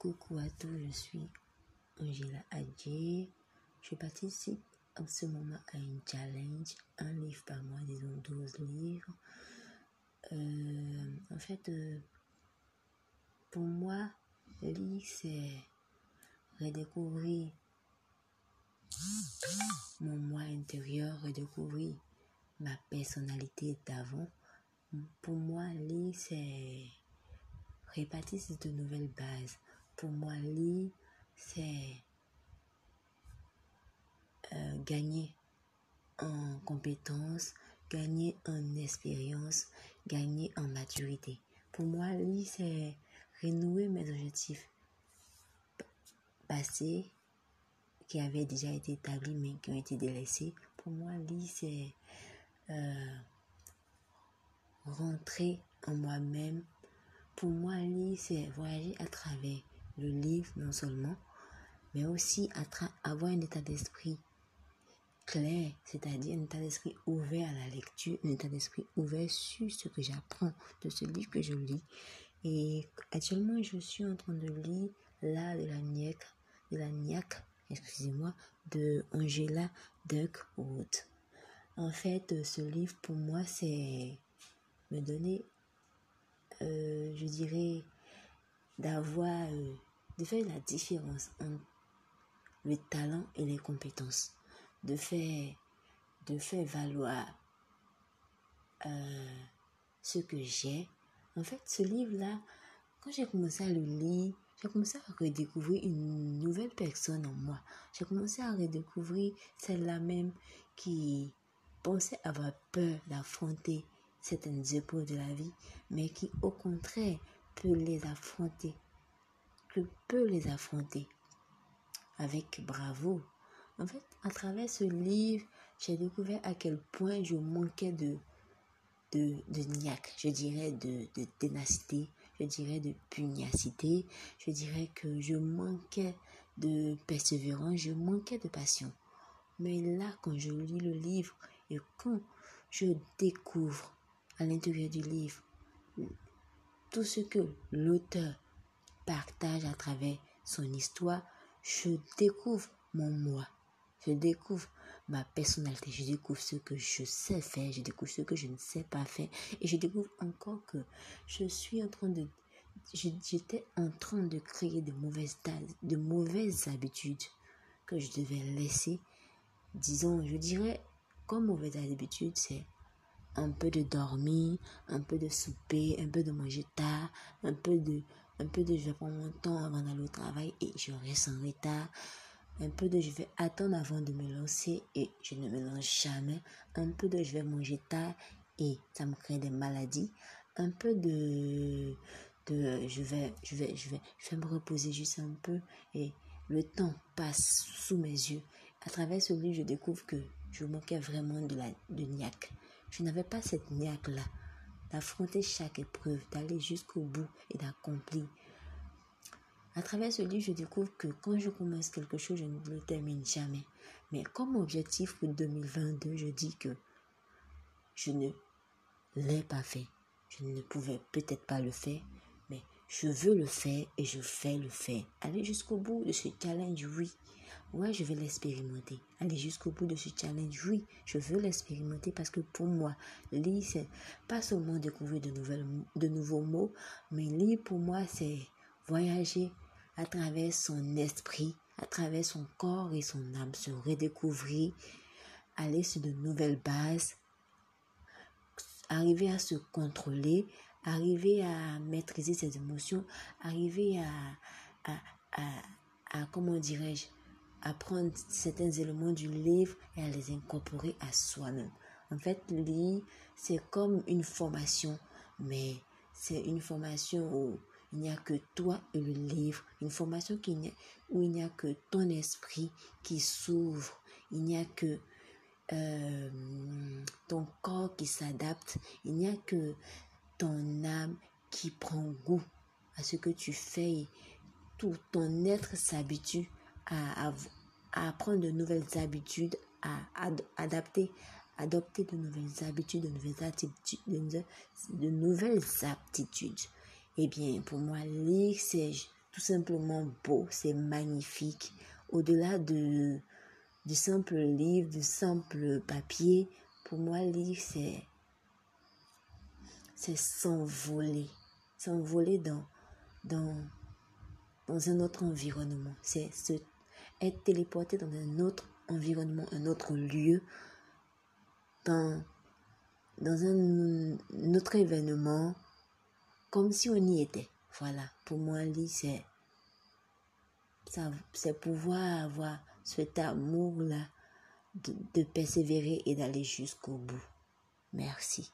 Coucou à tous, je suis Angela Adjé. Je participe en ce moment à une challenge, un livre par mois, disons 12 livres. Euh, en fait, euh, pour moi, lire, c'est redécouvrir mon moi intérieur, redécouvrir ma personnalité d'avant. Pour moi, lire, c'est répartir de nouvelles bases. Pour moi, lire, c'est euh, gagner en compétences, gagner en expérience, gagner en maturité. Pour moi, lire, c'est renouer mes objectifs passés qui avaient déjà été établis mais qui ont été délaissés. Pour moi, lire, c'est euh, rentrer en moi-même. Pour moi, lire, c'est voyager à travers le livre non seulement, mais aussi avoir un état d'esprit clair, c'est-à-dire un état d'esprit ouvert à la lecture, un état d'esprit ouvert sur ce que j'apprends de ce livre que je lis. Et actuellement, je suis en train de lire là de la niaque, de la niaque, excusez-moi, de Angela Duckwood. En fait, ce livre pour moi, c'est me donner, euh, je dirais, d'avoir, euh, de faire la différence entre le talent et les compétences de faire, de faire valoir euh, ce que j'ai. En fait, ce livre-là, quand j'ai commencé à le lire, j'ai commencé à redécouvrir une nouvelle personne en moi. J'ai commencé à redécouvrir celle-là même qui pensait avoir peur d'affronter certaines épreuves de la vie, mais qui au contraire peut les affronter, que peut les affronter avec bravo, en fait, à travers ce livre, j'ai découvert à quel point je manquais de, de, de niaque, je dirais de, de ténacité, je dirais de pugnacité, je dirais que je manquais de persévérance, je manquais de passion. Mais là, quand je lis le livre et quand je découvre à l'intérieur du livre tout ce que l'auteur partage à travers son histoire, je découvre mon moi. Je découvre ma personnalité, je découvre ce que je sais faire, je découvre ce que je ne sais pas faire. Et je découvre encore que je suis en train de... J'étais en train de créer de mauvaises, de mauvaises habitudes que je devais laisser. Disons, je dirais, comme mauvaise habitude, c'est un peu de dormir, un peu de souper, un peu de manger tard, un peu de, un peu de je vais prendre mon temps avant d'aller au travail et je reste en retard un peu de je vais attendre avant de me lancer et je ne me lance jamais, un peu de je vais manger tard et ça me crée des maladies, un peu de, je, vais, je, vais, je, vais, je vais me reposer juste un peu et le temps passe sous mes yeux. À travers ce livre, je découvre que je manquais vraiment de la de niaque. Je n'avais pas cette niaque-là d'affronter chaque épreuve, d'aller jusqu'au bout et d'accomplir à travers ce livre, je découvre que quand je commence quelque chose, je ne le termine jamais. Mais comme objectif pour 2022, je dis que je ne l'ai pas fait. Je ne pouvais peut-être pas le faire, je veux le faire et je fais le faire. Aller jusqu'au bout de ce challenge, oui. Ouais, je vais l'expérimenter. Aller jusqu'au bout de ce challenge, oui, je veux l'expérimenter parce que pour moi, lire, c'est pas seulement découvrir de, nouvelles, de nouveaux mots, mais lire pour moi, c'est voyager à travers son esprit, à travers son corps et son âme, se redécouvrir, aller sur de nouvelles bases, arriver à se contrôler, arriver à maîtriser ses émotions, arriver à, à, à, comment dirais-je, à prendre certains éléments du livre et à les incorporer à soi-même. En fait, lire, c'est comme une formation, mais c'est une formation où il n'y a que toi et le livre. Une formation où il n'y a que ton esprit qui s'ouvre. Il n'y a que euh, ton corps qui s'adapte. Il n'y a que ton âme qui prend goût à ce que tu fais. Tout ton être s'habitue à, à, à, de nouvelles habitudes, à, adapter adopter de nouvelles habitudes, de nouvelles attitudes, de nouvelles aptitudes. Eh bien, pour moi, lire, c'est tout simplement beau, c'est magnifique. Au-delà de, du simple livre, du simple papier, pour moi, lire, c'est, c'est s'envoler. S'envoler dans, dans, dans un autre environnement. C'est se, être téléporté dans un autre environnement, un autre lieu, dans, dans un, autre événement, comme si on y était. Voilà, pour moi, c'est, c'est pouvoir avoir cet amour-là de persévérer et d'aller jusqu'au bout. Merci.